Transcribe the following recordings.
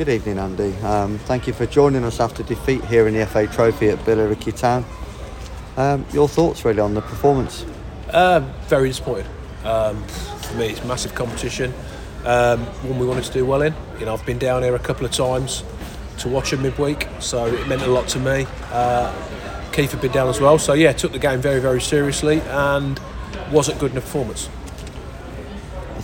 Good evening, Andy. Um, thank you for joining us after defeat here in the FA Trophy at Billericay Town. Um, your thoughts really on the performance? Uh, very disappointed. Um, for me, it's massive competition. Um, one we wanted to do well in. You know, I've been down here a couple of times to watch them midweek, so it meant a lot to me. Uh, Keith had been down as well, so yeah, took the game very, very seriously and wasn't good in the performance.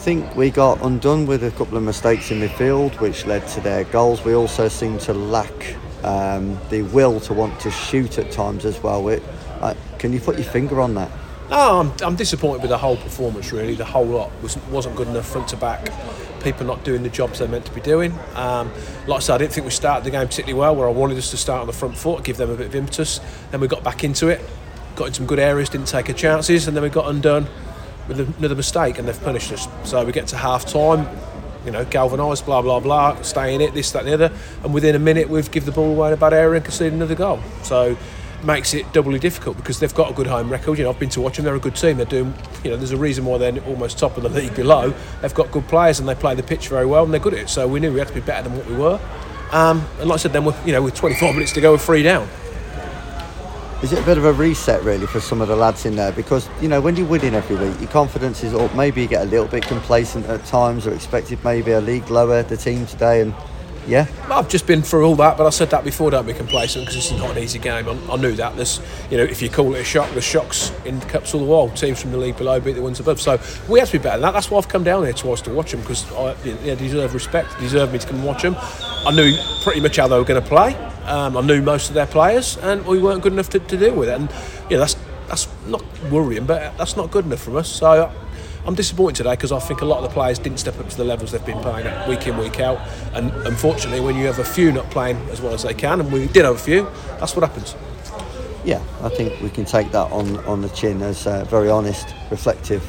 I think we got undone with a couple of mistakes in midfield, which led to their goals. We also seem to lack um, the will to want to shoot at times as well. It, uh, can you put your finger on that? No, I'm, I'm disappointed with the whole performance. Really, the whole lot was, wasn't good enough front to back. People not doing the jobs they're meant to be doing. Um, like I said, I didn't think we started the game particularly well. Where I wanted us to start on the front foot, give them a bit of impetus. Then we got back into it, got in some good areas, didn't take our chances, and then we got undone with another mistake, and they've punished us. So we get to half time, you know, galvanised, blah blah blah, stay in it, this that and the other, and within a minute we've give the ball away in a bad area and conceded another goal. So makes it doubly difficult because they've got a good home record. You know, I've been to watch them; they're a good team. They're doing, you know, there's a reason why they're almost top of the league below. They've got good players and they play the pitch very well and they're good at it. So we knew we had to be better than what we were. Um, and like I said, then we're, you know, with 24 minutes to go, we're three down. Is it a bit of a reset really for some of the lads in there? Because you know when you're winning every week, your confidence is up. Maybe you get a little bit complacent at times, or expected maybe a league lower the team today, and yeah. I've just been through all that, but I said that before. Don't be complacent because it's not an easy game. I, I, knew that. There's, you know, if you call it a shock, the shocks in the cups all the while. Teams from the league below beat the ones above. So we have to be better that. That's why I've come down here twice to watch them because I yeah, deserve respect. Deserve me to come and watch them. I knew pretty much how they were going to play. Um, I knew most of their players, and we weren't good enough to, to deal with it. And yeah, that's that's not worrying, but that's not good enough from us. So I'm disappointed today because I think a lot of the players didn't step up to the levels they've been playing at week in, week out. And unfortunately, when you have a few not playing as well as they can, and we did have a few, that's what happens. Yeah, I think we can take that on, on the chin as a very honest, reflective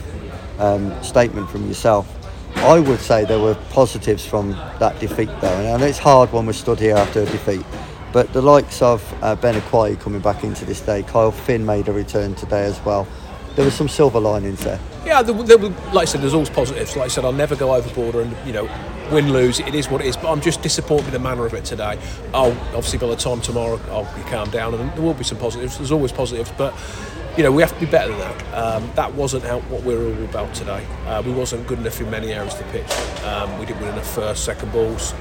um, statement from yourself. I would say there were positives from that defeat, though, and it's hard when we're stood here after a defeat. But the likes of uh, Ben Aquai coming back into this day, Kyle Finn made a return today as well. There were some silver linings there. Yeah, there, there, like I said, there's always positives. Like I said, I'll never go overboard and you know win lose. It is what it is. But I'm just disappointed with the manner of it today. I'll obviously by the time tomorrow I'll be calmed down and there will be some positives. There's always positives, but you know we have to be better than that. Um, that wasn't how, what we were all about today. Uh, we wasn't good enough in many areas of the pitch. Um, we didn't win enough first, second balls.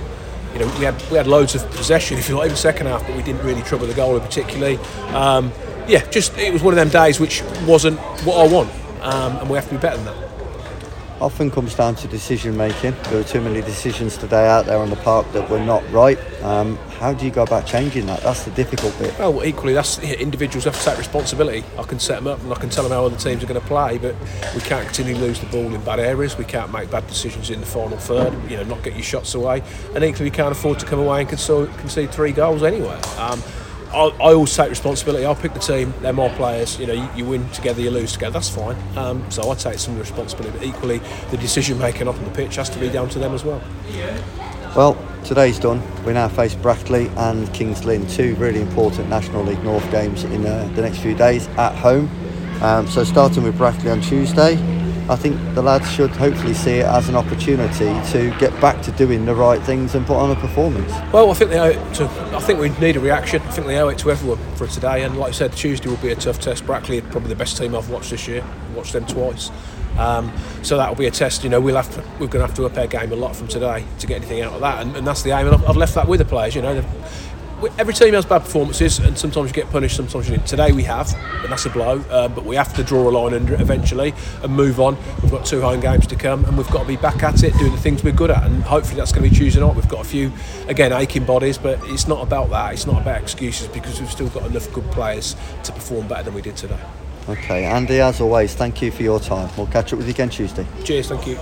You know we had we had loads of possession if you like in the second half, but we didn't really trouble the goal in particularly. Um, yeah, just it was one of them days which wasn't what I want, um, and we have to be better than that often comes down to decision making. There were too many decisions today out there on the park that were not right. Um, how do you go about changing that? That's the difficult bit. Well, equally, that's individuals have to take responsibility. I can set them up and I can tell them how other teams are going to play, but we can't continue to lose the ball in bad areas. We can't make bad decisions in the final third. You know, not get your shots away, and equally, we can't afford to come away and concede three goals anyway. Um, I, I always take responsibility. I'll pick the team. They're my players. You know, you, you win together, you lose together. That's fine. Um, so I take some responsibility. But equally, the decision making off on the pitch has to be down to them as well. Well, today's done. We now face Brackley and Kings Lynn, two really important National League North games in uh, the next few days at home. Um, so starting with Brackley on Tuesday, I think the lads should hopefully see it as an opportunity to get back to doing the right things and put on a performance. Well, I think they owe it to, I think we need a reaction. I think they owe it to everyone for today. And like I said, Tuesday will be a tough test. Brackley are probably the best team I've watched this year. I've watched them twice. Um, so that will be a test. You know, we'll have to, we're going to have to up our game a lot from today to get anything out of that, and, and that's the aim. And I've, I've left that with the players. You know, every team has bad performances, and sometimes you get punished, sometimes you didn't. Today we have, and that's a blow. Um, but we have to draw a line under it eventually and move on. We've got two home games to come, and we've got to be back at it, doing the things we're good at, and hopefully that's going to be Tuesday night. We've got a few, again, aching bodies, but it's not about that. It's not about excuses because we've still got enough good players to perform better than we did today. Okay, Andy, as always, thank you for your time. We'll catch up with you again Tuesday. Cheers, thank you.